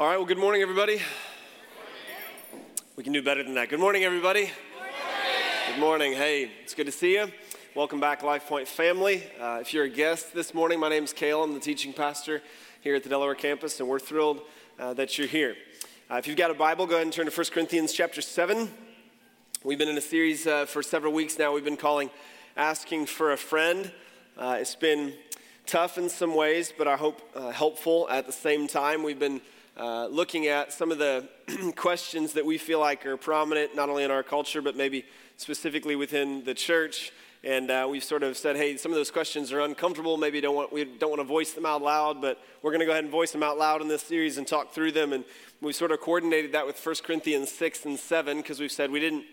All right, well, good morning, everybody. We can do better than that. Good morning, everybody. Good morning. Hey, it's good to see you. Welcome back, LifePoint family. Uh, if you're a guest this morning, my name is Kale. I'm the teaching pastor here at the Delaware campus, and we're thrilled uh, that you're here. Uh, if you've got a Bible, go ahead and turn to 1 Corinthians chapter 7. We've been in a series uh, for several weeks now. We've been calling Asking for a Friend. Uh, it's been tough in some ways, but I hope uh, helpful at the same time. We've been uh, looking at some of the questions that we feel like are prominent not only in our culture, but maybe specifically within the church. And uh, we've sort of said, hey, some of those questions are uncomfortable. Maybe don't want, we don't want to voice them out loud, but we're going to go ahead and voice them out loud in this series and talk through them. And we sort of coordinated that with 1 Corinthians 6 and 7 because we've said we didn't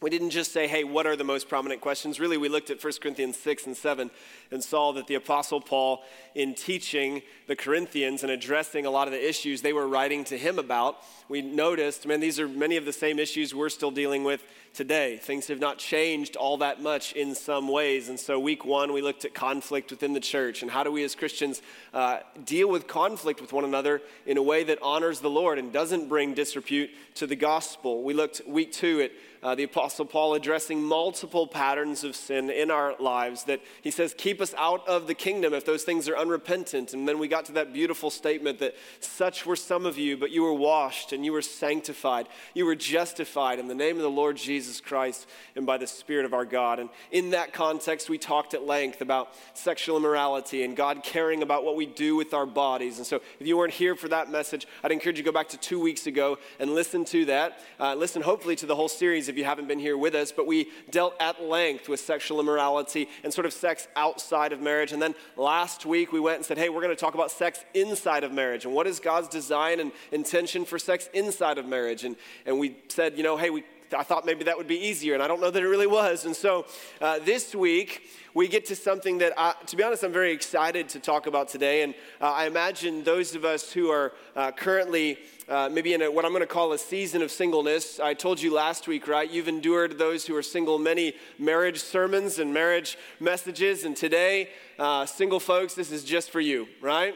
we didn't just say, hey, what are the most prominent questions? Really, we looked at 1 Corinthians 6 and 7 and saw that the Apostle Paul, in teaching the Corinthians and addressing a lot of the issues they were writing to him about, we noticed, man, these are many of the same issues we're still dealing with today. Things have not changed all that much in some ways. And so, week one, we looked at conflict within the church and how do we as Christians uh, deal with conflict with one another in a way that honors the Lord and doesn't bring disrepute to the gospel. We looked week two at uh, the Apostle Paul addressing multiple patterns of sin in our lives that he says, keep us out of the kingdom if those things are unrepentant. And then we got to that beautiful statement that such were some of you, but you were washed and you were sanctified. You were justified in the name of the Lord Jesus Christ and by the Spirit of our God. And in that context, we talked at length about sexual immorality and God caring about what we do with our bodies. And so if you weren't here for that message, I'd encourage you to go back to two weeks ago and listen to that. Uh, listen, hopefully, to the whole series if you haven't been here with us, but we dealt at length with sexual immorality and sort of sex outside of marriage. And then last week we went and said, hey, we're going to talk about sex inside of marriage and what is God's design and intention for sex inside of marriage. And, and we said, you know, hey, we I thought maybe that would be easier, and I don't know that it really was. And so uh, this week, we get to something that, I, to be honest, I'm very excited to talk about today. And uh, I imagine those of us who are uh, currently uh, maybe in a, what I'm going to call a season of singleness. I told you last week, right? You've endured those who are single many marriage sermons and marriage messages, and today, uh, single folks, this is just for you, right?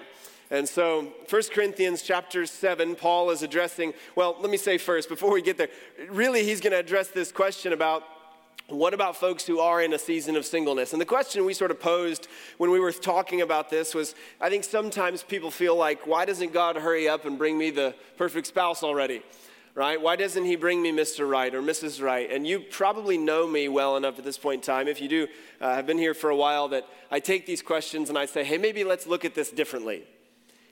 And so, 1 Corinthians chapter 7, Paul is addressing, well, let me say first, before we get there, really, he's going to address this question about what about folks who are in a season of singleness? And the question we sort of posed when we were talking about this was I think sometimes people feel like, why doesn't God hurry up and bring me the perfect spouse already? Right? Why doesn't he bring me Mr. Right or Mrs. Right? And you probably know me well enough at this point in time. If you do, uh, have been here for a while, that I take these questions and I say, hey, maybe let's look at this differently.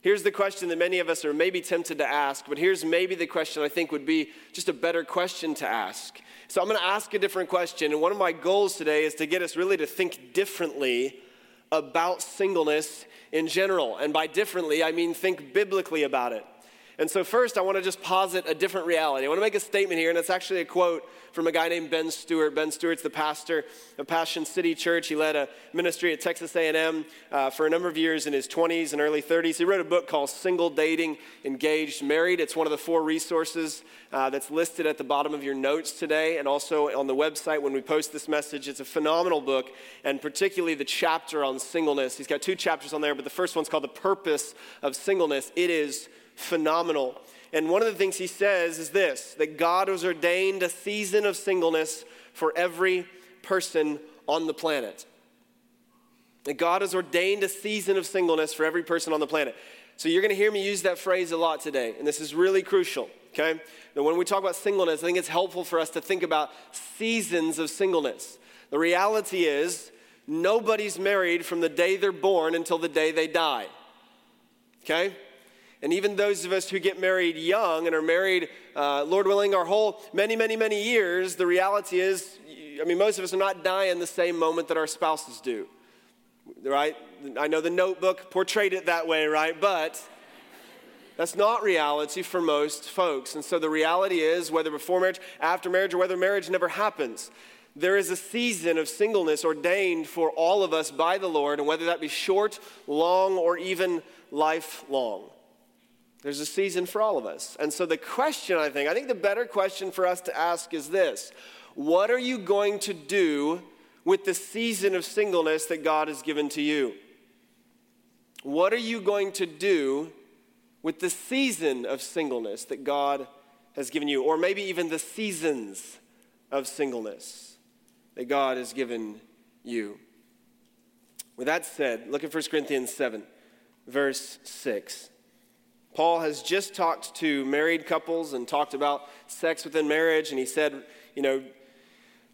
Here's the question that many of us are maybe tempted to ask, but here's maybe the question I think would be just a better question to ask. So I'm going to ask a different question. And one of my goals today is to get us really to think differently about singleness in general. And by differently, I mean think biblically about it. And so, first, I want to just posit a different reality. I want to make a statement here, and it's actually a quote from a guy named Ben Stuart. Ben Stuart's the pastor of Passion City Church. He led a ministry at Texas A&M uh, for a number of years in his 20s and early 30s. He wrote a book called Single, Dating, Engaged, Married. It's one of the four resources uh, that's listed at the bottom of your notes today, and also on the website when we post this message. It's a phenomenal book, and particularly the chapter on singleness. He's got two chapters on there, but the first one's called The Purpose of Singleness. It is phenomenal. And one of the things he says is this that God has ordained a season of singleness for every person on the planet. That God has ordained a season of singleness for every person on the planet. So you're going to hear me use that phrase a lot today, and this is really crucial, okay? Now, when we talk about singleness, I think it's helpful for us to think about seasons of singleness. The reality is, nobody's married from the day they're born until the day they die, okay? And even those of us who get married young and are married, uh, Lord willing, our whole many, many, many years, the reality is, I mean, most of us are not dying the same moment that our spouses do, right? I know the notebook portrayed it that way, right? But that's not reality for most folks. And so the reality is, whether before marriage, after marriage, or whether marriage never happens, there is a season of singleness ordained for all of us by the Lord, and whether that be short, long, or even lifelong. There's a season for all of us. And so the question, I think, I think the better question for us to ask is this What are you going to do with the season of singleness that God has given to you? What are you going to do with the season of singleness that God has given you, or maybe even the seasons of singleness that God has given you. With that said, look at 1 Corinthians 7, verse 6. Paul has just talked to married couples and talked about sex within marriage, and he said, you know,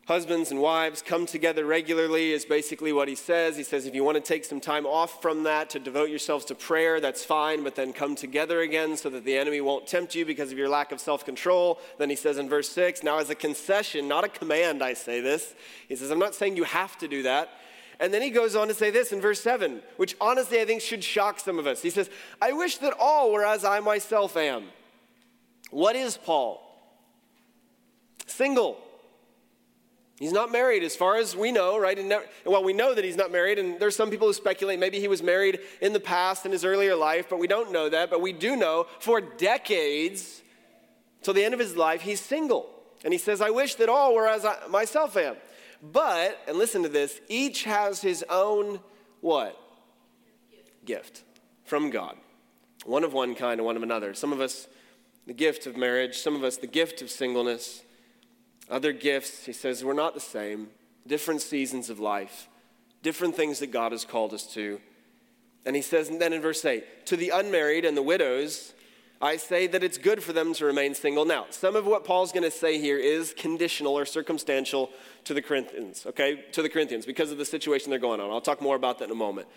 husbands and wives come together regularly is basically what he says. He says if you want to take some time off from that to devote yourselves to prayer, that's fine, but then come together again so that the enemy won't tempt you because of your lack of self control. Then he says in verse 6, now as a concession, not a command, I say this. He says, I'm not saying you have to do that. And then he goes on to say this in verse 7, which honestly I think should shock some of us. He says, I wish that all were as I myself am. What is Paul? Single. He's not married as far as we know, right? And well, we know that he's not married, and there's some people who speculate maybe he was married in the past in his earlier life, but we don't know that. But we do know for decades, till the end of his life, he's single. And he says, I wish that all were as I myself am. But, and listen to this, each has his own what? Gift from God. One of one kind and one of another. Some of us, the gift of marriage, some of us, the gift of singleness. Other gifts, he says, we're not the same. Different seasons of life, different things that God has called us to. And he says, and then in verse 8, to the unmarried and the widows, I say that it's good for them to remain single. Now, some of what Paul's going to say here is conditional or circumstantial to the Corinthians, okay? To the Corinthians because of the situation they're going on. I'll talk more about that in a moment.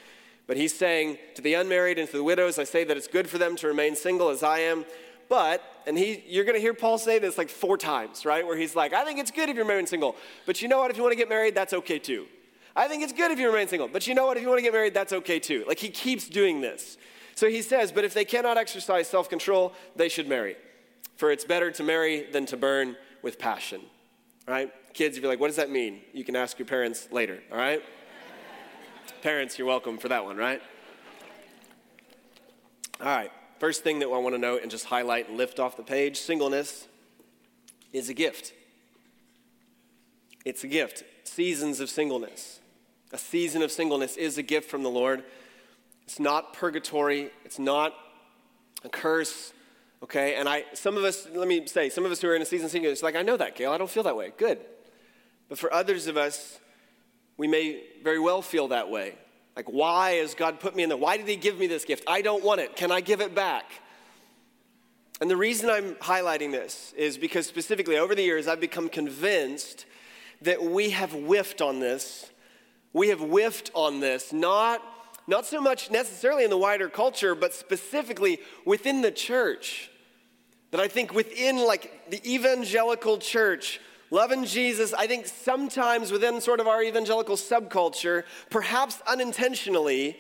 But he's saying to the unmarried and to the widows, I say that it's good for them to remain single as I am. But, and he, you're going to hear Paul say this like four times, right? Where he's like, I think it's good if you're married and single. But you know what? If you want to get married, that's okay too. I think it's good if you remain single. But you know what? If you want to get married, that's okay too. Like he keeps doing this. So he says, but if they cannot exercise self control, they should marry. For it's better to marry than to burn with passion. All right? Kids, if you're like, what does that mean? You can ask your parents later, all right? parents, you're welcome for that one, right? All right. First thing that I want to note and just highlight and lift off the page singleness is a gift. It's a gift. Seasons of singleness. A season of singleness is a gift from the Lord. It's not purgatory, it's not a curse. Okay, and I, some of us, let me say, some of us who are in a season of it's like, I know that, Kale, I don't feel that way. Good. But for others of us, we may very well feel that way. Like, why has God put me in there? Why did He give me this gift? I don't want it. Can I give it back? And the reason I'm highlighting this is because specifically over the years, I've become convinced that we have whiffed on this. We have whiffed on this, not, not so much necessarily in the wider culture, but specifically within the church. That I think within like the evangelical church, Loving Jesus, I think sometimes within sort of our evangelical subculture, perhaps unintentionally,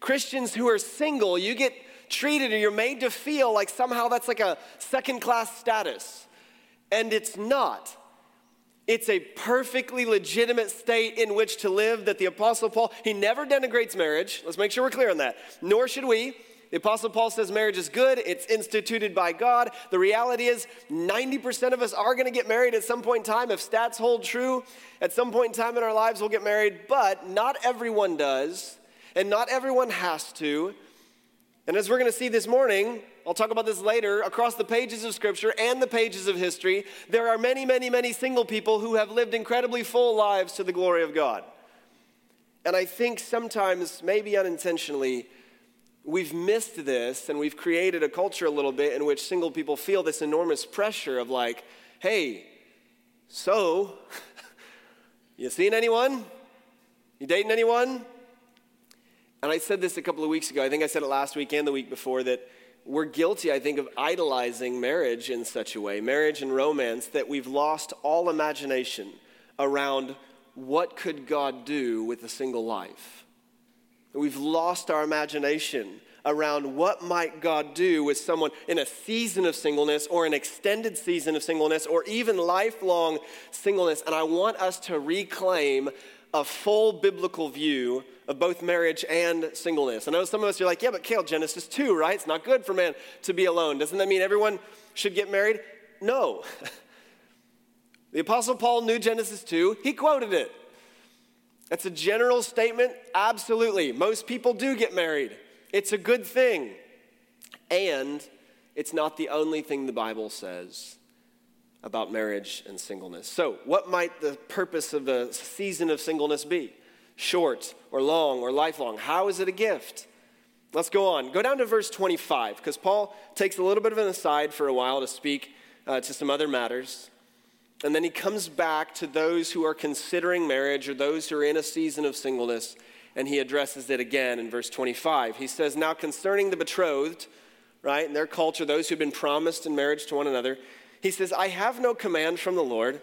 Christians who are single, you get treated or you're made to feel like somehow that's like a second class status. And it's not. It's a perfectly legitimate state in which to live that the Apostle Paul, he never denigrates marriage. Let's make sure we're clear on that. Nor should we. The Apostle Paul says marriage is good, it's instituted by God. The reality is, 90% of us are going to get married at some point in time. If stats hold true, at some point in time in our lives, we'll get married, but not everyone does, and not everyone has to. And as we're going to see this morning, I'll talk about this later, across the pages of Scripture and the pages of history, there are many, many, many single people who have lived incredibly full lives to the glory of God. And I think sometimes, maybe unintentionally, we've missed this and we've created a culture a little bit in which single people feel this enormous pressure of like, hey, so, you seen anyone? You dating anyone? And I said this a couple of weeks ago. I think I said it last week and the week before that we're guilty, I think, of idolizing marriage in such a way, marriage and romance, that we've lost all imagination around what could God do with a single life. We've lost our imagination around what might God do with someone in a season of singleness or an extended season of singleness or even lifelong singleness. And I want us to reclaim a full biblical view of both marriage and singleness. I know some of us are like, yeah, but Kale, Genesis 2, right? It's not good for man to be alone. Doesn't that mean everyone should get married? No. the Apostle Paul knew Genesis 2, he quoted it. That's a general statement. Absolutely. Most people do get married, it's a good thing. And it's not the only thing the Bible says about marriage and singleness. So, what might the purpose of a season of singleness be? Short or long or lifelong? How is it a gift? Let's go on. Go down to verse 25 because Paul takes a little bit of an aside for a while to speak uh, to some other matters. And then he comes back to those who are considering marriage or those who are in a season of singleness, and he addresses it again in verse 25. He says, Now concerning the betrothed, right, in their culture, those who've been promised in marriage to one another, he says, I have no command from the Lord,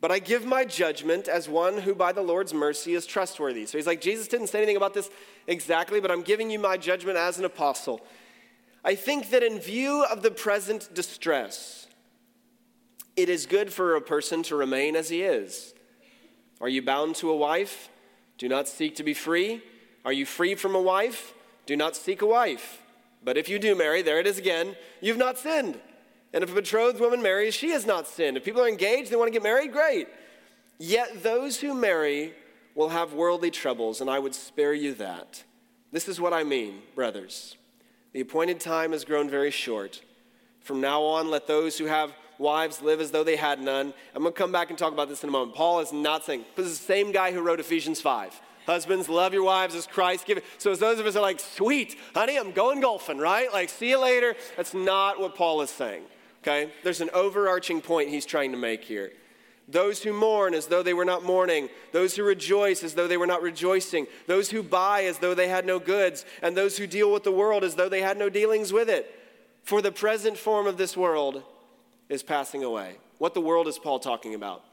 but I give my judgment as one who by the Lord's mercy is trustworthy. So he's like, Jesus didn't say anything about this exactly, but I'm giving you my judgment as an apostle. I think that in view of the present distress, it is good for a person to remain as he is. Are you bound to a wife? Do not seek to be free. Are you free from a wife? Do not seek a wife. But if you do marry, there it is again, you've not sinned. And if a betrothed woman marries, she has not sinned. If people are engaged, they want to get married, great. Yet those who marry will have worldly troubles, and I would spare you that. This is what I mean, brothers. The appointed time has grown very short. From now on, let those who have wives live as though they had none. I'm going to come back and talk about this in a moment. Paul is not saying, this is the same guy who wrote Ephesians 5. Husbands, love your wives as Christ given. So as those of us are like, sweet, honey, I'm going golfing, right? Like, see you later. That's not what Paul is saying, okay? There's an overarching point he's trying to make here. Those who mourn as though they were not mourning, those who rejoice as though they were not rejoicing, those who buy as though they had no goods, and those who deal with the world as though they had no dealings with it. For the present form of this world is passing away. What the world is Paul talking about?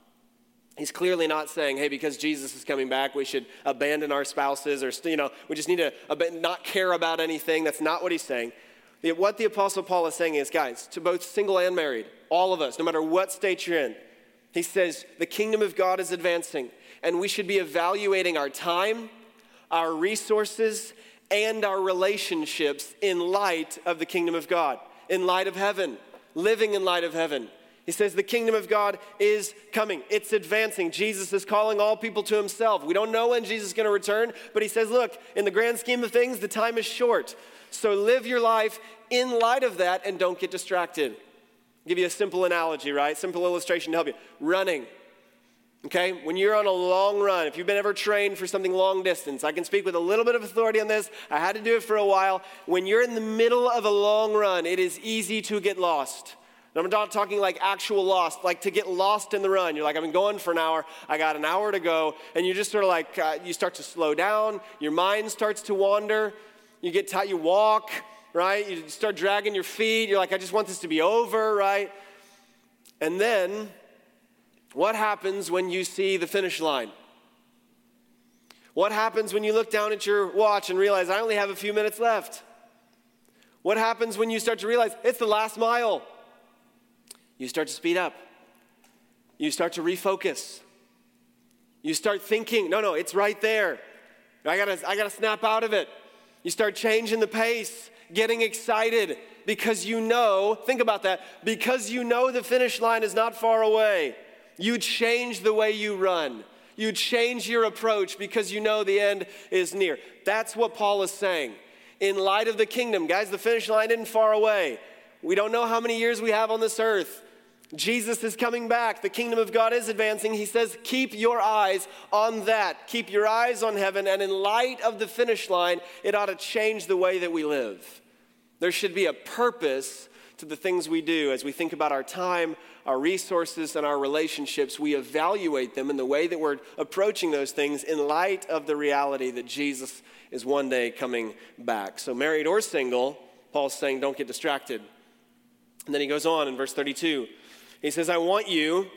He's clearly not saying, hey, because Jesus is coming back, we should abandon our spouses or, you know, we just need to not care about anything. That's not what he's saying. What the Apostle Paul is saying is, guys, to both single and married, all of us, no matter what state you're in, he says, the kingdom of God is advancing, and we should be evaluating our time, our resources, and our relationships in light of the kingdom of God, in light of heaven living in light of heaven. He says the kingdom of God is coming. It's advancing. Jesus is calling all people to himself. We don't know when Jesus is going to return, but he says, look, in the grand scheme of things, the time is short. So live your life in light of that and don't get distracted. I'll give you a simple analogy, right? Simple illustration to help you. Running. Okay, when you're on a long run, if you've been ever trained for something long distance, I can speak with a little bit of authority on this. I had to do it for a while. When you're in the middle of a long run, it is easy to get lost. And I'm not talking like actual lost, like to get lost in the run. You're like, I've been going for an hour, I got an hour to go, and you just sort of like, uh, you start to slow down, your mind starts to wander, you get tired, you walk, right? You start dragging your feet, you're like, I just want this to be over, right? And then, what happens when you see the finish line? What happens when you look down at your watch and realize I only have a few minutes left? What happens when you start to realize it's the last mile? You start to speed up. You start to refocus. You start thinking, no, no, it's right there. I gotta, I gotta snap out of it. You start changing the pace, getting excited because you know, think about that, because you know the finish line is not far away. You change the way you run. You change your approach because you know the end is near. That's what Paul is saying. In light of the kingdom, guys, the finish line isn't far away. We don't know how many years we have on this earth. Jesus is coming back. The kingdom of God is advancing. He says, Keep your eyes on that. Keep your eyes on heaven. And in light of the finish line, it ought to change the way that we live. There should be a purpose to the things we do as we think about our time, our resources, and our relationships. We evaluate them in the way that we're approaching those things in light of the reality that Jesus is one day coming back. So, married or single, Paul's saying, don't get distracted. And then he goes on in verse 32. He says, I want you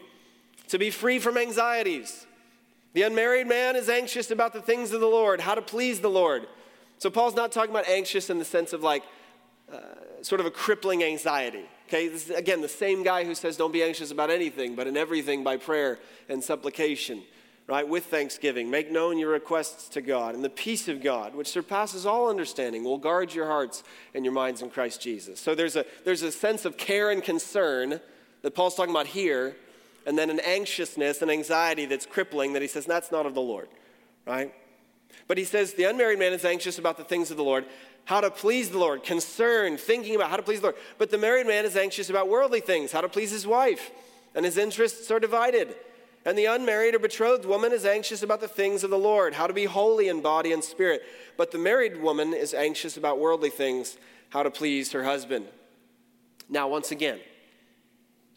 to be free from anxieties. The unmarried man is anxious about the things of the Lord, how to please the Lord. So, Paul's not talking about anxious in the sense of like, uh, sort of a crippling anxiety. Okay, this is again the same guy who says, Don't be anxious about anything, but in everything by prayer and supplication, right? With thanksgiving. Make known your requests to God, and the peace of God, which surpasses all understanding, will guard your hearts and your minds in Christ Jesus. So there's a, there's a sense of care and concern that Paul's talking about here, and then an anxiousness and anxiety that's crippling that he says, That's not of the Lord, right? But he says, The unmarried man is anxious about the things of the Lord how to please the Lord, concerned, thinking about how to please the Lord. But the married man is anxious about worldly things, how to please his wife, and his interests are divided. And the unmarried or betrothed woman is anxious about the things of the Lord, how to be holy in body and spirit. But the married woman is anxious about worldly things, how to please her husband. Now, once again,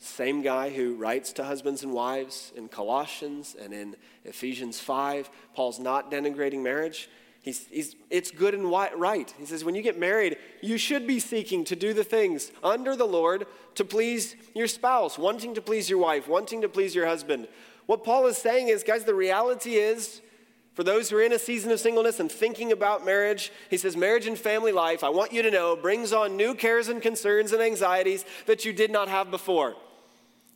same guy who writes to husbands and wives in Colossians and in Ephesians 5. Paul's not denigrating marriage. He's, he's, it's good and right. He says, when you get married, you should be seeking to do the things under the Lord to please your spouse, wanting to please your wife, wanting to please your husband. What Paul is saying is, guys, the reality is, for those who are in a season of singleness and thinking about marriage, he says, marriage and family life, I want you to know, brings on new cares and concerns and anxieties that you did not have before,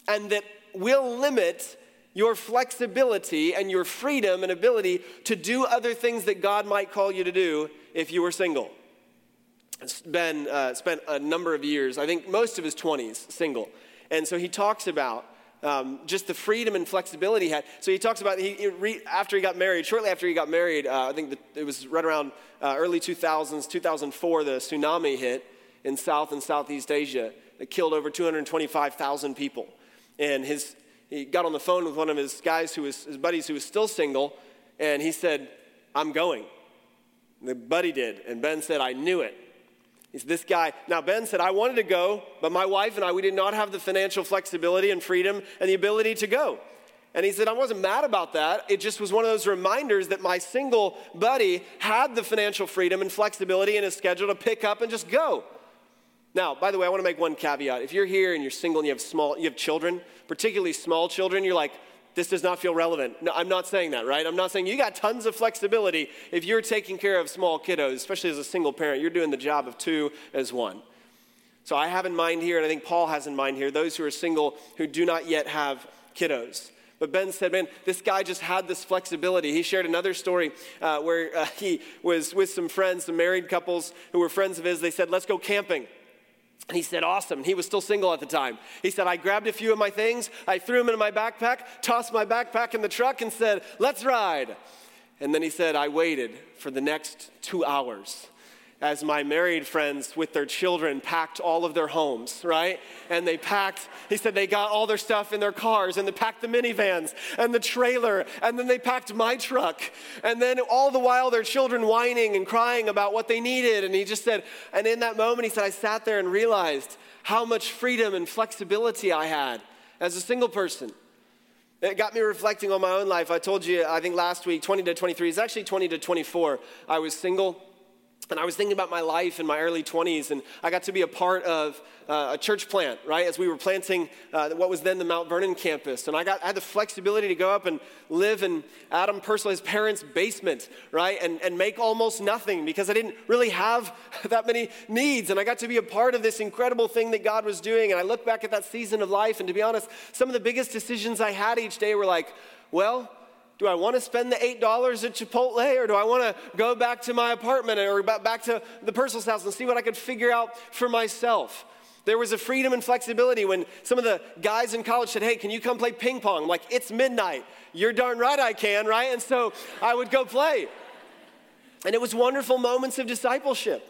and that will limit your flexibility and your freedom and ability to do other things that God might call you to do if you were single. Ben uh, spent a number of years, I think most of his 20s, single. And so he talks about um, just the freedom and flexibility he had. So he talks about he, he re, after he got married, shortly after he got married, uh, I think the, it was right around uh, early 2000s, 2004, the tsunami hit in South and Southeast Asia that killed over 225,000 people. And his, he got on the phone with one of his guys who was his buddies who was still single, and he said, I'm going. And the buddy did, and Ben said, I knew it. He's this guy. Now, Ben said, I wanted to go, but my wife and I, we did not have the financial flexibility and freedom and the ability to go. And he said, I wasn't mad about that. It just was one of those reminders that my single buddy had the financial freedom and flexibility in his schedule to pick up and just go. Now, by the way, I want to make one caveat. If you're here and you're single and you have small, you have children, particularly small children, you're like, this does not feel relevant. No, I'm not saying that, right? I'm not saying you got tons of flexibility if you're taking care of small kiddos, especially as a single parent. You're doing the job of two as one. So I have in mind here, and I think Paul has in mind here, those who are single who do not yet have kiddos. But Ben said, man, this guy just had this flexibility. He shared another story uh, where uh, he was with some friends, some married couples who were friends of his. They said, let's go camping. And he said, Awesome. He was still single at the time. He said, I grabbed a few of my things, I threw them in my backpack, tossed my backpack in the truck, and said, Let's ride. And then he said, I waited for the next two hours as my married friends with their children packed all of their homes, right? And they packed, he said they got all their stuff in their cars and they packed the minivans and the trailer and then they packed my truck. And then all the while their children whining and crying about what they needed. And he just said, and in that moment, he said, I sat there and realized how much freedom and flexibility I had as a single person. It got me reflecting on my own life. I told you, I think last week, 20 to 23, it's actually 20 to 24. I was single and I was thinking about my life in my early 20s, and I got to be a part of uh, a church plant, right? As we were planting uh, what was then the Mount Vernon campus. And I, got, I had the flexibility to go up and live in Adam his parents' basement, right? And, and make almost nothing because I didn't really have that many needs. And I got to be a part of this incredible thing that God was doing. And I look back at that season of life, and to be honest, some of the biggest decisions I had each day were like, well, do I want to spend the $8 at Chipotle or do I want to go back to my apartment or back to the Purcell's house and see what I could figure out for myself? There was a freedom and flexibility when some of the guys in college said, Hey, can you come play ping pong? I'm like, it's midnight. You're darn right I can, right? And so I would go play. And it was wonderful moments of discipleship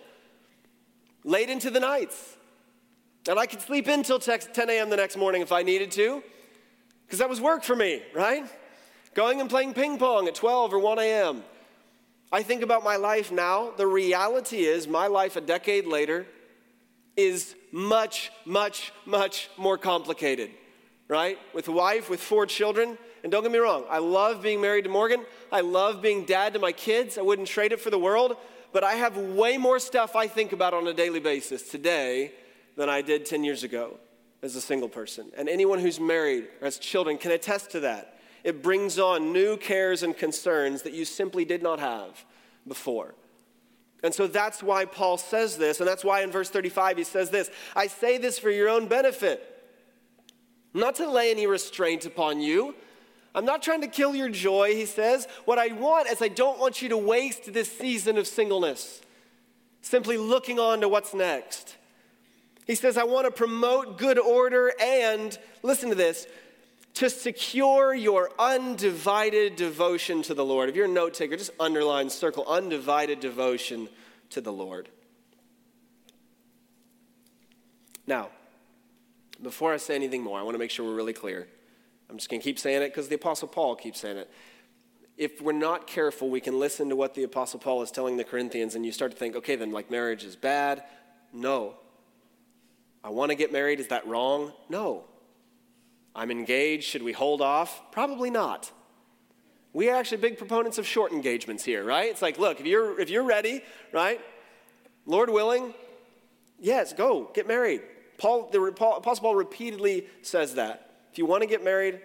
late into the nights. And I could sleep in till 10 a.m. the next morning if I needed to, because that was work for me, right? Going and playing ping pong at 12 or 1 a.m. I think about my life now. The reality is, my life a decade later is much, much, much more complicated, right? With a wife, with four children. And don't get me wrong, I love being married to Morgan. I love being dad to my kids. I wouldn't trade it for the world. But I have way more stuff I think about on a daily basis today than I did 10 years ago as a single person. And anyone who's married or has children can attest to that it brings on new cares and concerns that you simply did not have before. And so that's why Paul says this, and that's why in verse 35 he says this I say this for your own benefit, not to lay any restraint upon you. I'm not trying to kill your joy, he says. What I want is I don't want you to waste this season of singleness, simply looking on to what's next. He says, I want to promote good order and, listen to this, to secure your undivided devotion to the Lord. If you're a note taker, just underline, circle undivided devotion to the Lord. Now, before I say anything more, I want to make sure we're really clear. I'm just going to keep saying it because the Apostle Paul keeps saying it. If we're not careful, we can listen to what the Apostle Paul is telling the Corinthians, and you start to think, okay, then like marriage is bad. No. I want to get married. Is that wrong? No. I'm engaged. Should we hold off? Probably not. We are actually big proponents of short engagements here, right? It's like, look, if you're if you're ready, right? Lord willing, yes, go get married. Paul, the Apostle Paul repeatedly says that. If you want to get married,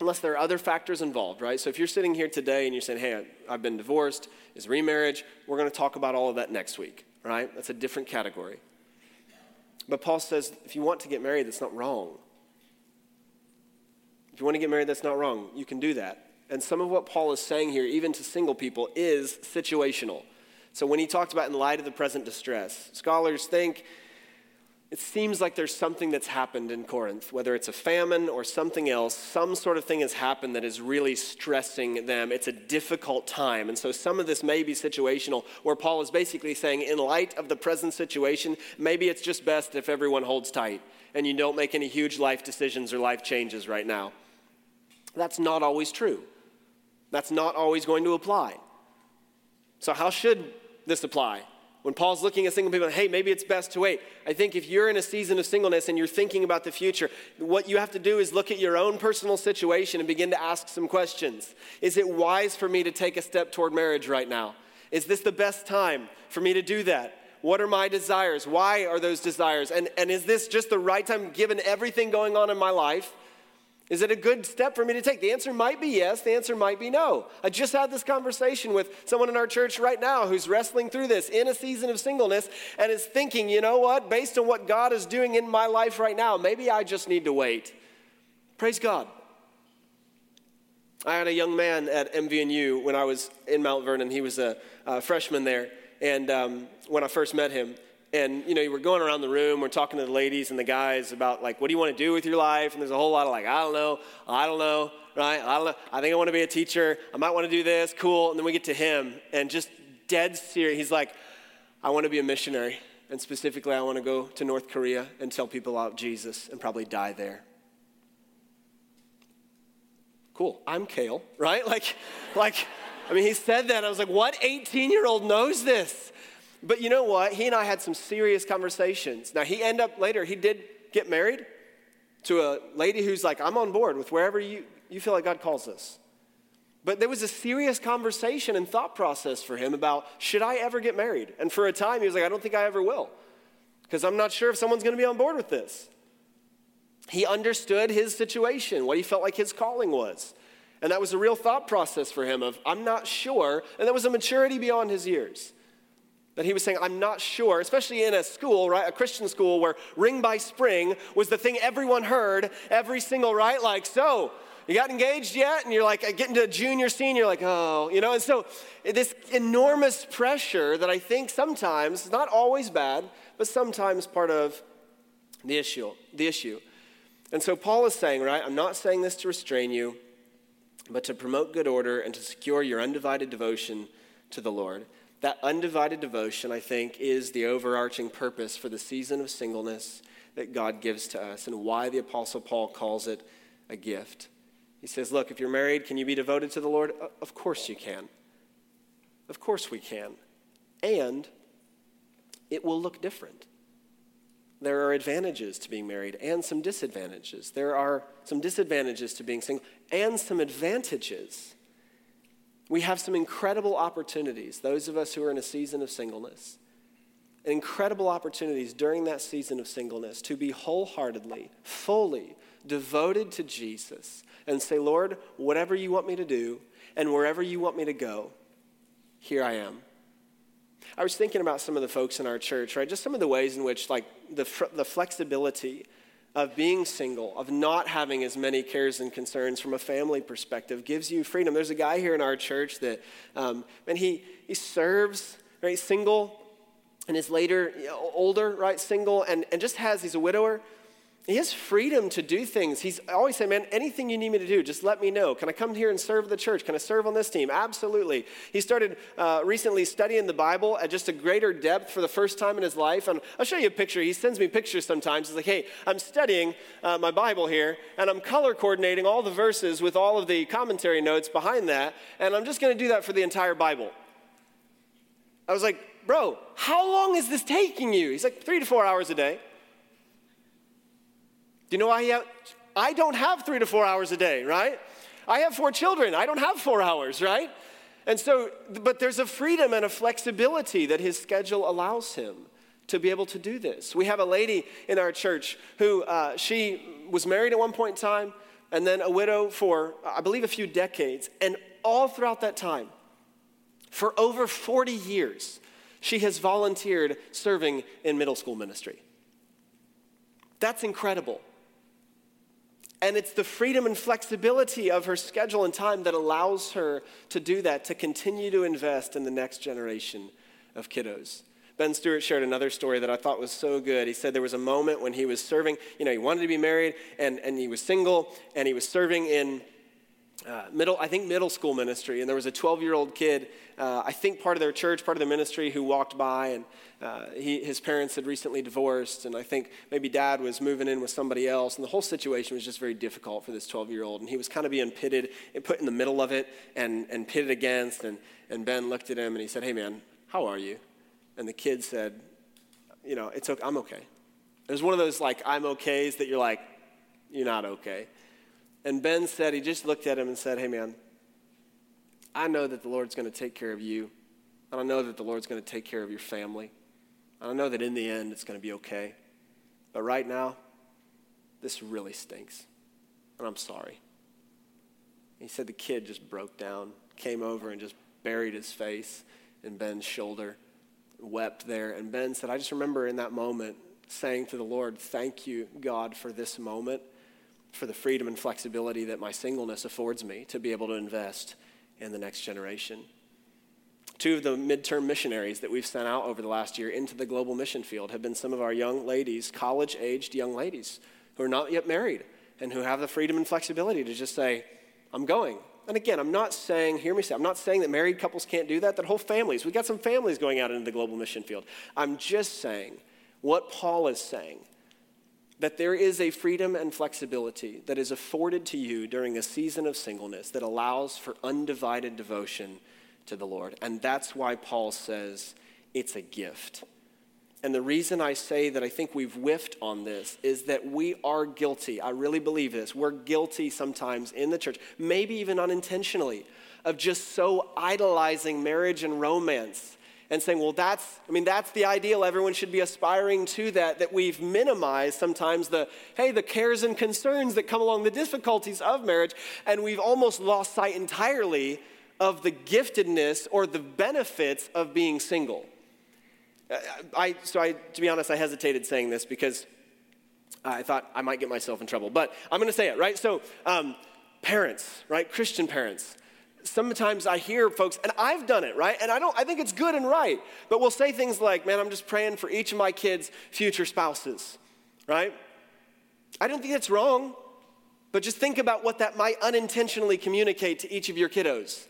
unless there are other factors involved, right? So if you're sitting here today and you're saying, hey, I've been divorced, is remarriage, we're going to talk about all of that next week, right? That's a different category. But Paul says, if you want to get married, that's not wrong. If you want to get married, that's not wrong. You can do that. And some of what Paul is saying here, even to single people, is situational. So when he talks about in light of the present distress, scholars think it seems like there's something that's happened in Corinth, whether it's a famine or something else, some sort of thing has happened that is really stressing them. It's a difficult time. And so some of this may be situational, where Paul is basically saying, in light of the present situation, maybe it's just best if everyone holds tight and you don't make any huge life decisions or life changes right now. That's not always true. That's not always going to apply. So, how should this apply? When Paul's looking at single people, hey, maybe it's best to wait. I think if you're in a season of singleness and you're thinking about the future, what you have to do is look at your own personal situation and begin to ask some questions. Is it wise for me to take a step toward marriage right now? Is this the best time for me to do that? What are my desires? Why are those desires? And, and is this just the right time given everything going on in my life? Is it a good step for me to take? The answer might be yes, the answer might be no. I just had this conversation with someone in our church right now who's wrestling through this in a season of singleness and is thinking, you know what, based on what God is doing in my life right now, maybe I just need to wait. Praise God. I had a young man at MVNU when I was in Mount Vernon. He was a, a freshman there. And um, when I first met him, and you know we're going around the room we're talking to the ladies and the guys about like what do you want to do with your life? And there's a whole lot of like i don't know i don't know right? I don't know i think i want to be a teacher i might want to do this cool and then we get to him and just dead serious he's like i want to be a missionary and specifically i want to go to north korea and tell people about jesus and probably die there. Cool i'm kale right? Like like i mean he said that i was like what 18 year old knows this but you know what? He and I had some serious conversations. Now, he ended up later, he did get married to a lady who's like, I'm on board with wherever you, you feel like God calls us. But there was a serious conversation and thought process for him about should I ever get married? And for a time, he was like, I don't think I ever will, because I'm not sure if someone's going to be on board with this. He understood his situation, what he felt like his calling was. And that was a real thought process for him of, I'm not sure. And that was a maturity beyond his years that he was saying, I'm not sure, especially in a school, right, a Christian school where Ring by Spring was the thing everyone heard every single, right? Like, so, you got engaged yet? And you're like, uh, getting to junior, senior, like, oh, you know? And so, this enormous pressure that I think sometimes, not always bad, but sometimes part of the issue. The issue. And so, Paul is saying, right, I'm not saying this to restrain you, but to promote good order and to secure your undivided devotion to the Lord. That undivided devotion, I think, is the overarching purpose for the season of singleness that God gives to us and why the Apostle Paul calls it a gift. He says, Look, if you're married, can you be devoted to the Lord? Of course you can. Of course we can. And it will look different. There are advantages to being married and some disadvantages. There are some disadvantages to being single and some advantages we have some incredible opportunities, those of us who are in a season of singleness, incredible opportunities during that season of singleness to be wholeheartedly, fully devoted to Jesus and say, Lord, whatever you want me to do and wherever you want me to go, here I am. I was thinking about some of the folks in our church, right? Just some of the ways in which, like, the, the flexibility of being single, of not having as many cares and concerns from a family perspective, gives you freedom. There's a guy here in our church that, um, and he, he serves, right, single, and is later older, right, single, and, and just has, he's a widower, he has freedom to do things. He's always saying, man, anything you need me to do, just let me know. Can I come here and serve the church? Can I serve on this team? Absolutely. He started uh, recently studying the Bible at just a greater depth for the first time in his life. And I'll show you a picture. He sends me pictures sometimes. He's like, hey, I'm studying uh, my Bible here, and I'm color coordinating all the verses with all of the commentary notes behind that, and I'm just going to do that for the entire Bible. I was like, bro, how long is this taking you? He's like, three to four hours a day. Do you know ha- I don't have three to four hours a day, right? I have four children. I don't have four hours, right? And so, but there's a freedom and a flexibility that his schedule allows him to be able to do this. We have a lady in our church who uh, she was married at one point in time and then a widow for, I believe, a few decades. And all throughout that time, for over 40 years, she has volunteered serving in middle school ministry. That's incredible. And it's the freedom and flexibility of her schedule and time that allows her to do that, to continue to invest in the next generation of kiddos. Ben Stuart shared another story that I thought was so good. He said there was a moment when he was serving, you know, he wanted to be married and, and he was single and he was serving in uh, middle, I think middle school ministry, and there was a 12 year old kid, uh, I think part of their church, part of the ministry, who walked by, and uh, he, his parents had recently divorced, and I think maybe dad was moving in with somebody else, and the whole situation was just very difficult for this 12 year old, and he was kind of being pitted and put in the middle of it and, and pitted against, and, and Ben looked at him and he said, Hey man, how are you? And the kid said, You know, it's okay, I'm okay. It was one of those like I'm okays that you're like, You're not okay. And Ben said, he just looked at him and said, Hey, man, I know that the Lord's going to take care of you. And I know that the Lord's going to take care of your family. And I know that in the end it's going to be okay. But right now, this really stinks. And I'm sorry. He said the kid just broke down, came over and just buried his face in Ben's shoulder, wept there. And Ben said, I just remember in that moment saying to the Lord, Thank you, God, for this moment for the freedom and flexibility that my singleness affords me to be able to invest in the next generation. Two of the midterm missionaries that we've sent out over the last year into the global mission field have been some of our young ladies, college aged young ladies, who are not yet married and who have the freedom and flexibility to just say, I'm going. And again, I'm not saying, hear me say, I'm not saying that married couples can't do that, that whole families, we've got some families going out into the global mission field. I'm just saying what Paul is saying that there is a freedom and flexibility that is afforded to you during a season of singleness that allows for undivided devotion to the Lord. And that's why Paul says it's a gift. And the reason I say that I think we've whiffed on this is that we are guilty. I really believe this. We're guilty sometimes in the church, maybe even unintentionally, of just so idolizing marriage and romance and saying, well, that's, I mean, that's the ideal. Everyone should be aspiring to that, that we've minimized sometimes the, hey, the cares and concerns that come along, the difficulties of marriage, and we've almost lost sight entirely of the giftedness or the benefits of being single. Uh, I, so I, to be honest, I hesitated saying this because I thought I might get myself in trouble, but I'm going to say it, right? So, um, parents, right? Christian parents sometimes I hear folks, and I've done it, right? And I don't, I think it's good and right, but we'll say things like, man, I'm just praying for each of my kids' future spouses, right? I don't think that's wrong, but just think about what that might unintentionally communicate to each of your kiddos.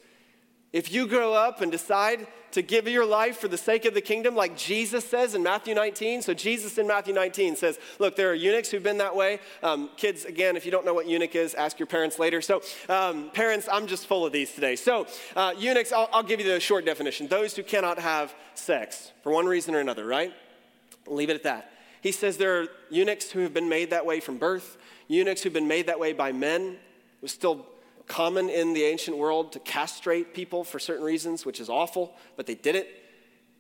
If you grow up and decide to give your life for the sake of the kingdom, like Jesus says in Matthew 19. So, Jesus in Matthew 19 says, Look, there are eunuchs who've been that way. Um, kids, again, if you don't know what eunuch is, ask your parents later. So, um, parents, I'm just full of these today. So, uh, eunuchs, I'll, I'll give you the short definition those who cannot have sex for one reason or another, right? Leave it at that. He says there are eunuchs who have been made that way from birth, eunuchs who've been made that way by men. Was still common in the ancient world to castrate people for certain reasons, which is awful, but they did it.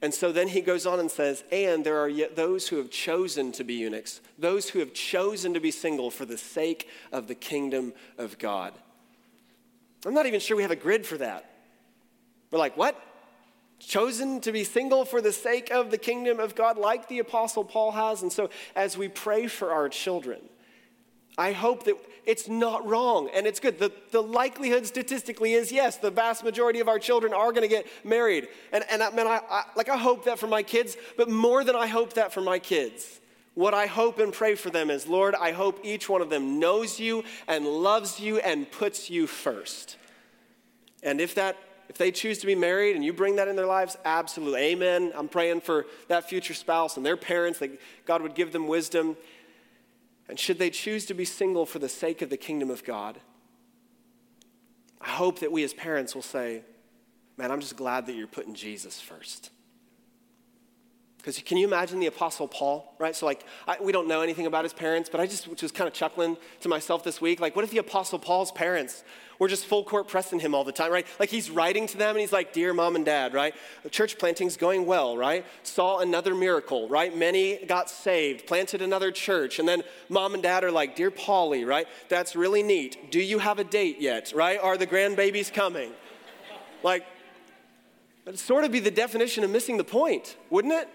And so then he goes on and says, and there are yet those who have chosen to be eunuchs, those who have chosen to be single for the sake of the kingdom of God. I'm not even sure we have a grid for that. We're like, what? Chosen to be single for the sake of the kingdom of God, like the Apostle Paul has. And so as we pray for our children, I hope that it's not wrong and it's good. The, the likelihood statistically is yes, the vast majority of our children are going to get married. And, and I, man, I, I, like I hope that for my kids, but more than I hope that for my kids, What I hope and pray for them is, Lord, I hope each one of them knows you and loves you and puts you first. And if that if they choose to be married and you bring that in their lives, absolutely. Amen. I'm praying for that future spouse and their parents that God would give them wisdom. And should they choose to be single for the sake of the kingdom of God, I hope that we as parents will say, Man, I'm just glad that you're putting Jesus first. Because can you imagine the Apostle Paul, right? So, like, I, we don't know anything about his parents, but I just was kind of chuckling to myself this week. Like, what if the Apostle Paul's parents were just full court pressing him all the time, right? Like, he's writing to them and he's like, Dear mom and dad, right? Church planting's going well, right? Saw another miracle, right? Many got saved, planted another church. And then mom and dad are like, Dear Paulie, right? That's really neat. Do you have a date yet, right? Are the grandbabies coming? Like, that'd sort of be the definition of missing the point, wouldn't it?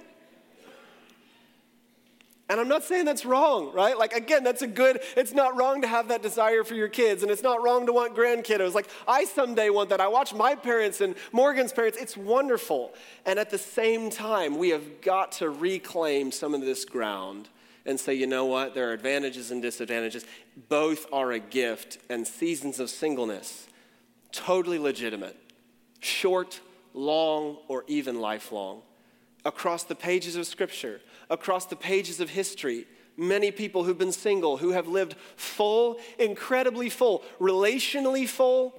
And I'm not saying that's wrong, right? Like, again, that's a good, it's not wrong to have that desire for your kids, and it's not wrong to want grandkiddos. Like, I someday want that. I watch my parents and Morgan's parents. It's wonderful. And at the same time, we have got to reclaim some of this ground and say, you know what? There are advantages and disadvantages. Both are a gift, and seasons of singleness, totally legitimate, short, long, or even lifelong. Across the pages of Scripture, across the pages of history. Many people who've been single, who have lived full, incredibly full, relationally full,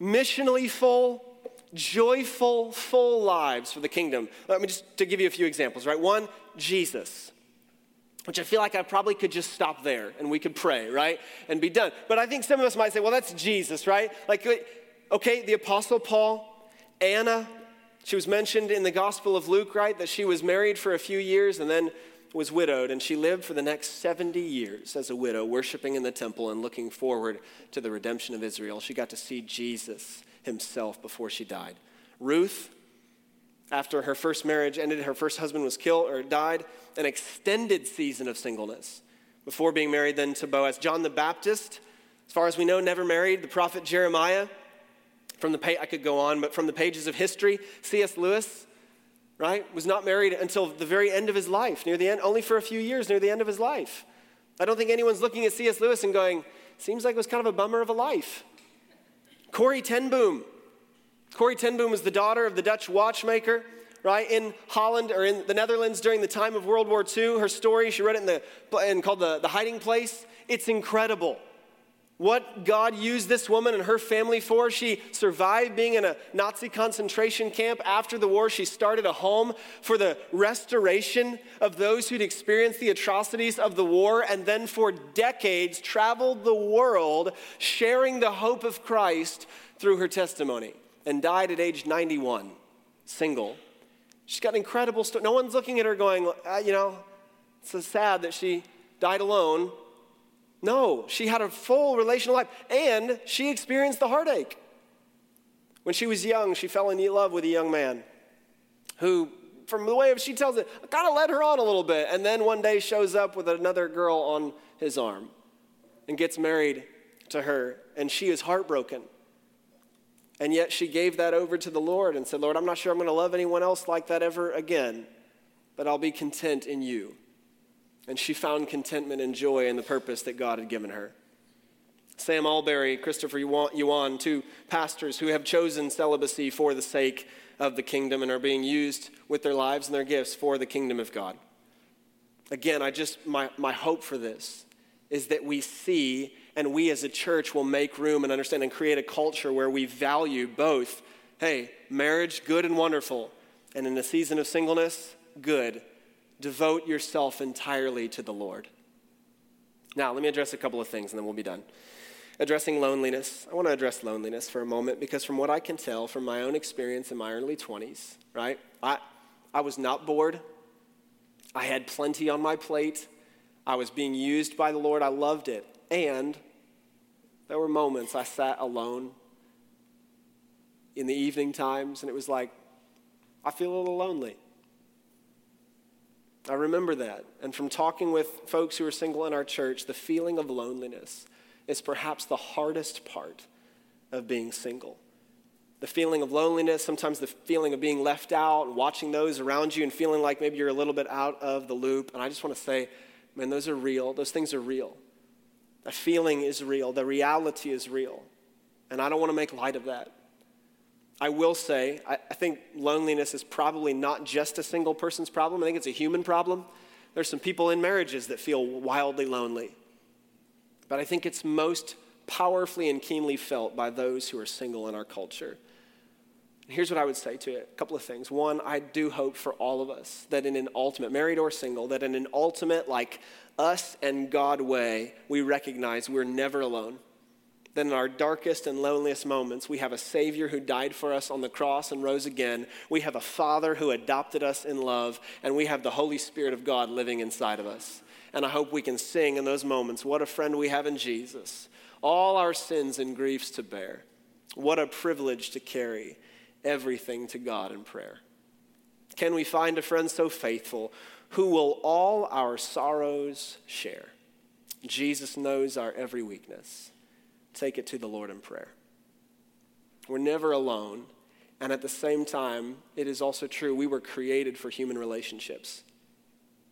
missionally full, joyful, full lives for the kingdom. Let me just to give you a few examples, right? One, Jesus which I feel like I probably could just stop there and we could pray, right? And be done. But I think some of us might say, well, that's Jesus, right? Like, okay, the Apostle Paul, Anna, she was mentioned in the Gospel of Luke, right? That she was married for a few years and then was widowed, and she lived for the next 70 years as a widow, worshiping in the temple and looking forward to the redemption of Israel. She got to see Jesus himself before she died. Ruth, after her first marriage ended, her first husband was killed or died, an extended season of singleness before being married then to Boaz. John the Baptist, as far as we know, never married. The prophet Jeremiah, from the page, I could go on, but from the pages of history, C.S. Lewis, right, was not married until the very end of his life, near the end, only for a few years near the end of his life. I don't think anyone's looking at C.S. Lewis and going, seems like it was kind of a bummer of a life. Corrie ten Boom. Corrie ten Boom was the daughter of the Dutch watchmaker, right, in Holland or in the Netherlands during the time of World War II. Her story, she wrote it in the in called the, the Hiding Place. It's incredible what God used this woman and her family for. She survived being in a Nazi concentration camp. After the war, she started a home for the restoration of those who'd experienced the atrocities of the war, and then for decades traveled the world sharing the hope of Christ through her testimony and died at age 91, single. She's got an incredible story. No one's looking at her going, uh, you know, it's so sad that she died alone no, she had a full relational life and she experienced the heartache. When she was young, she fell in love with a young man who, from the way she tells it, kind of led her on a little bit. And then one day shows up with another girl on his arm and gets married to her. And she is heartbroken. And yet she gave that over to the Lord and said, Lord, I'm not sure I'm going to love anyone else like that ever again, but I'll be content in you and she found contentment and joy in the purpose that God had given her. Sam Allberry, Christopher Yuan, two pastors who have chosen celibacy for the sake of the kingdom and are being used with their lives and their gifts for the kingdom of God. Again, I just, my, my hope for this is that we see and we as a church will make room and understand and create a culture where we value both, hey, marriage, good and wonderful, and in a season of singleness, good devote yourself entirely to the Lord. Now, let me address a couple of things and then we'll be done. Addressing loneliness. I want to address loneliness for a moment because, from what I can tell from my own experience in my early 20s, right, I, I was not bored. I had plenty on my plate. I was being used by the Lord. I loved it. And there were moments I sat alone in the evening times and it was like, I feel a little lonely. I remember that. And from talking with folks who are single in our church, the feeling of loneliness is perhaps the hardest part of being single. the feeling of loneliness, sometimes the feeling of being left out and watching those around you and feeling like maybe you're a little bit out of the loop. And I just want to say, man, those are real. Those things are real. That feeling is real. The reality is real. And I don't want to make light of that. I will say, I, I think loneliness is probably not just a single person's problem. I think it's a human problem. There's some people in marriages that feel wildly lonely. But I think it's most powerfully and keenly felt by those who are single in our culture. Here's what I would say to it a couple of things. One, I do hope for all of us that in an ultimate, married or single, that in an ultimate, like us and God way, we recognize we're never alone. That in our darkest and loneliest moments, we have a Savior who died for us on the cross and rose again. We have a Father who adopted us in love, and we have the Holy Spirit of God living inside of us. And I hope we can sing in those moments, What a friend we have in Jesus. All our sins and griefs to bear. What a privilege to carry everything to God in prayer. Can we find a friend so faithful who will all our sorrows share? Jesus knows our every weakness. Take it to the Lord in prayer. We're never alone. And at the same time, it is also true we were created for human relationships.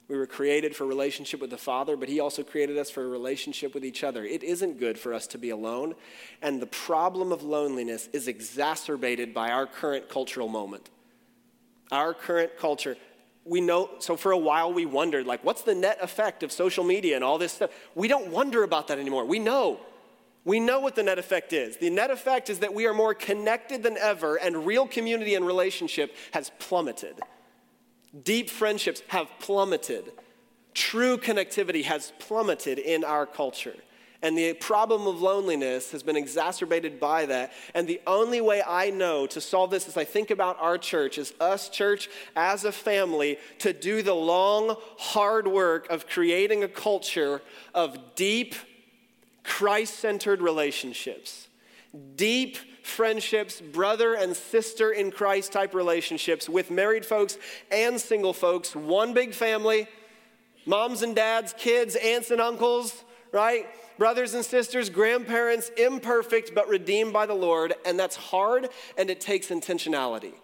We were created for relationship with the Father, but He also created us for a relationship with each other. It isn't good for us to be alone, and the problem of loneliness is exacerbated by our current cultural moment. Our current culture, we know, so for a while we wondered, like, what's the net effect of social media and all this stuff? We don't wonder about that anymore. We know. We know what the net effect is. The net effect is that we are more connected than ever, and real community and relationship has plummeted. Deep friendships have plummeted. True connectivity has plummeted in our culture. And the problem of loneliness has been exacerbated by that. And the only way I know to solve this as I think about our church is us, church, as a family, to do the long, hard work of creating a culture of deep, Christ centered relationships. Deep, friendships, brother and sister in Christ type relationships with married folks and single folks, one big family, moms and dads, kids, aunts and uncles, right? Brothers and sisters, grandparents, imperfect but redeemed by the Lord, and that's hard and it takes intentionality.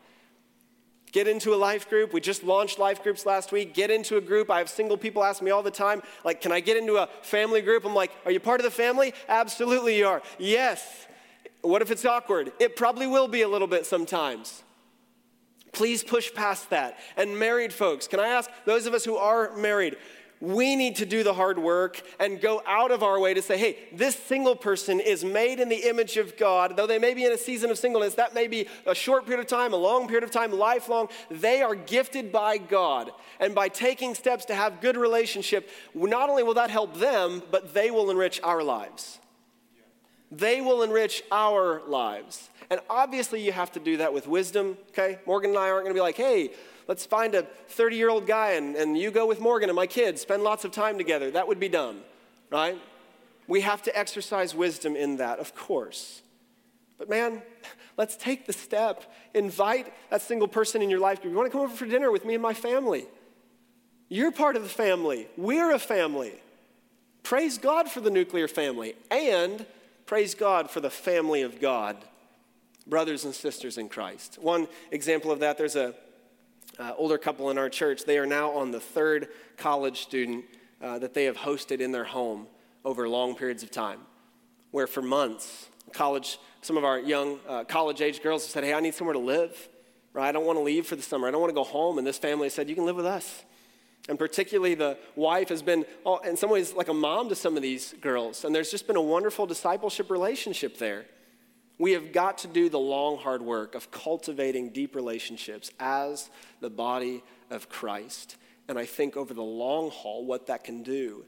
Get into a life group. We just launched life groups last week. Get into a group. I have single people ask me all the time, like, can I get into a family group? I'm like, are you part of the family? Absolutely you are. Yes. What if it's awkward? It probably will be a little bit sometimes. Please push past that. And married folks, can I ask those of us who are married, we need to do the hard work and go out of our way to say, hey, this single person is made in the image of God. Though they may be in a season of singleness, that may be a short period of time, a long period of time, lifelong. They are gifted by God. And by taking steps to have good relationship, not only will that help them, but they will enrich our lives they will enrich our lives. And obviously, you have to do that with wisdom, okay? Morgan and I aren't gonna be like, hey, let's find a 30 year old guy and, and you go with Morgan and my kids, spend lots of time together. That would be dumb, right? We have to exercise wisdom in that, of course. But man, let's take the step. Invite that single person in your life group. You wanna come over for dinner with me and my family? You're part of the family. We're a family. Praise God for the nuclear family. And Praise God for the family of God, brothers and sisters in Christ. One example of that, there's a uh, older couple in our church. They are now on the third college student uh, that they have hosted in their home over long periods of time, where for months, college, some of our young uh, college-age girls have said, "Hey, I need somewhere to live. Right? I don't want to leave for the summer. I don't want to go home." And this family said, "You can live with us." And particularly, the wife has been, oh, in some ways, like a mom to some of these girls. And there's just been a wonderful discipleship relationship there. We have got to do the long, hard work of cultivating deep relationships as the body of Christ. And I think over the long haul, what that can do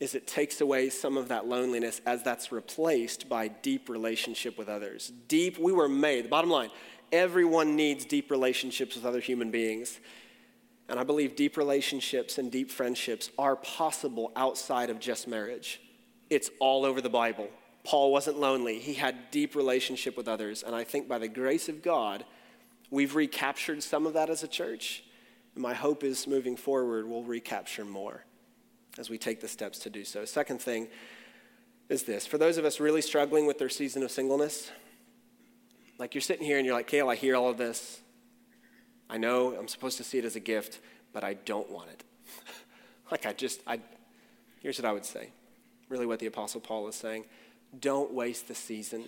is it takes away some of that loneliness as that's replaced by deep relationship with others. Deep, we were made, the bottom line, everyone needs deep relationships with other human beings. And I believe deep relationships and deep friendships are possible outside of just marriage. It's all over the Bible. Paul wasn't lonely, he had deep relationship with others. And I think by the grace of God, we've recaptured some of that as a church. And my hope is moving forward, we'll recapture more as we take the steps to do so. Second thing is this for those of us really struggling with their season of singleness, Like you're sitting here and you're like, Kale, I hear all of this. I know I'm supposed to see it as a gift, but I don't want it. like I just, I, here's what I would say. Really, what the Apostle Paul is saying don't waste the season.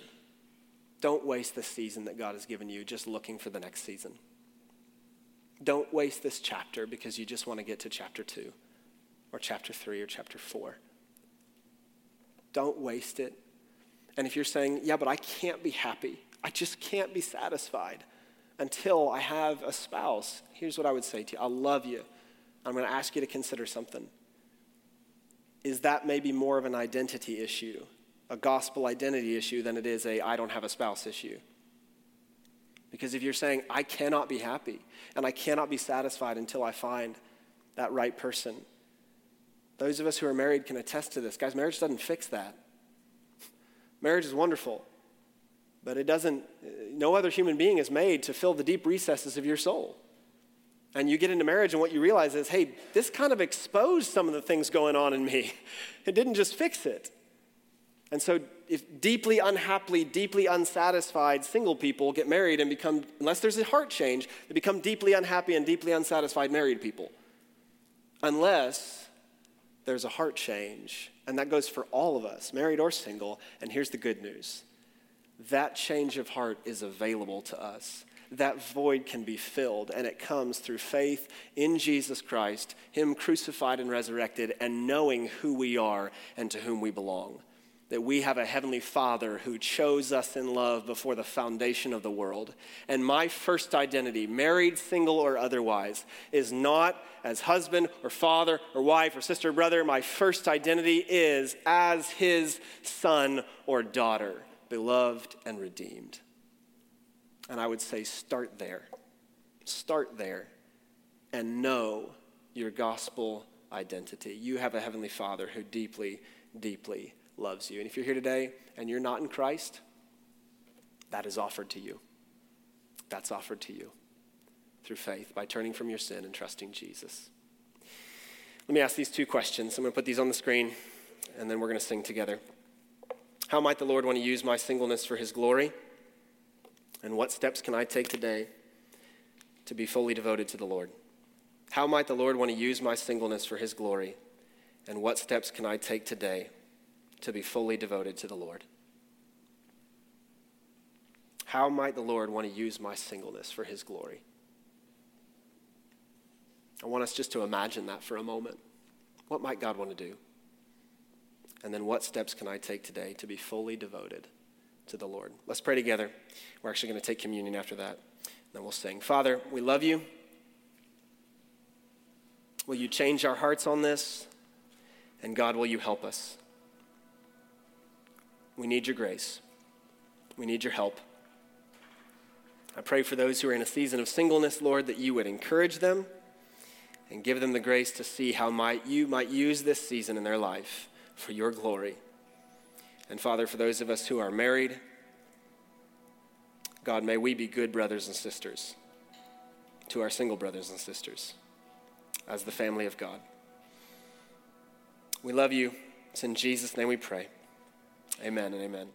Don't waste the season that God has given you just looking for the next season. Don't waste this chapter because you just want to get to chapter two or chapter three or chapter four. Don't waste it. And if you're saying, yeah, but I can't be happy, I just can't be satisfied until I have a spouse, here's what I would say to you I love you. I'm going to ask you to consider something. Is that maybe more of an identity issue, a gospel identity issue, than it is a I don't have a spouse issue? Because if you're saying, I cannot be happy and I cannot be satisfied until I find that right person, those of us who are married can attest to this. Guys, marriage doesn't fix that. Marriage is wonderful, but it doesn't, no other human being is made to fill the deep recesses of your soul. And you get into marriage, and what you realize is, hey, this kind of exposed some of the things going on in me. It didn't just fix it. And so, if deeply unhappily, deeply unsatisfied single people get married and become, unless there's a heart change, they become deeply unhappy and deeply unsatisfied married people. Unless there's a heart change. And that goes for all of us, married or single. And here's the good news that change of heart is available to us. That void can be filled, and it comes through faith in Jesus Christ, Him crucified and resurrected, and knowing who we are and to whom we belong that we have a heavenly Father who chose us in love before the foundation of the world. And my first identity, married, single, or otherwise, is not as husband or father or wife or sister or brother. My first identity is as his son or daughter, beloved and redeemed. And I would say, start there. Start there and know your gospel identity. You have a heavenly Father who deeply, deeply loves you. And if you're here today and you're not in Christ, that is offered to you. That's offered to you through faith by turning from your sin and trusting Jesus. Let me ask these two questions. I'm going to put these on the screen and then we're going to sing together. How might the Lord want to use my singleness for his glory? And what steps can I take today to be fully devoted to the Lord? How might the Lord want to use my singleness for his glory? And what steps can I take today to be fully devoted to the Lord. How might the Lord want to use my singleness for his glory? I want us just to imagine that for a moment. What might God want to do? And then what steps can I take today to be fully devoted to the Lord? Let's pray together. We're actually going to take communion after that. And Then we'll sing. Father, we love you. Will you change our hearts on this? And God, will you help us? We need your grace. We need your help. I pray for those who are in a season of singleness, Lord, that you would encourage them and give them the grace to see how might you might use this season in their life for your glory. And Father, for those of us who are married, God, may we be good brothers and sisters to our single brothers and sisters as the family of God. We love you. It's in Jesus' name we pray. Amen and amen.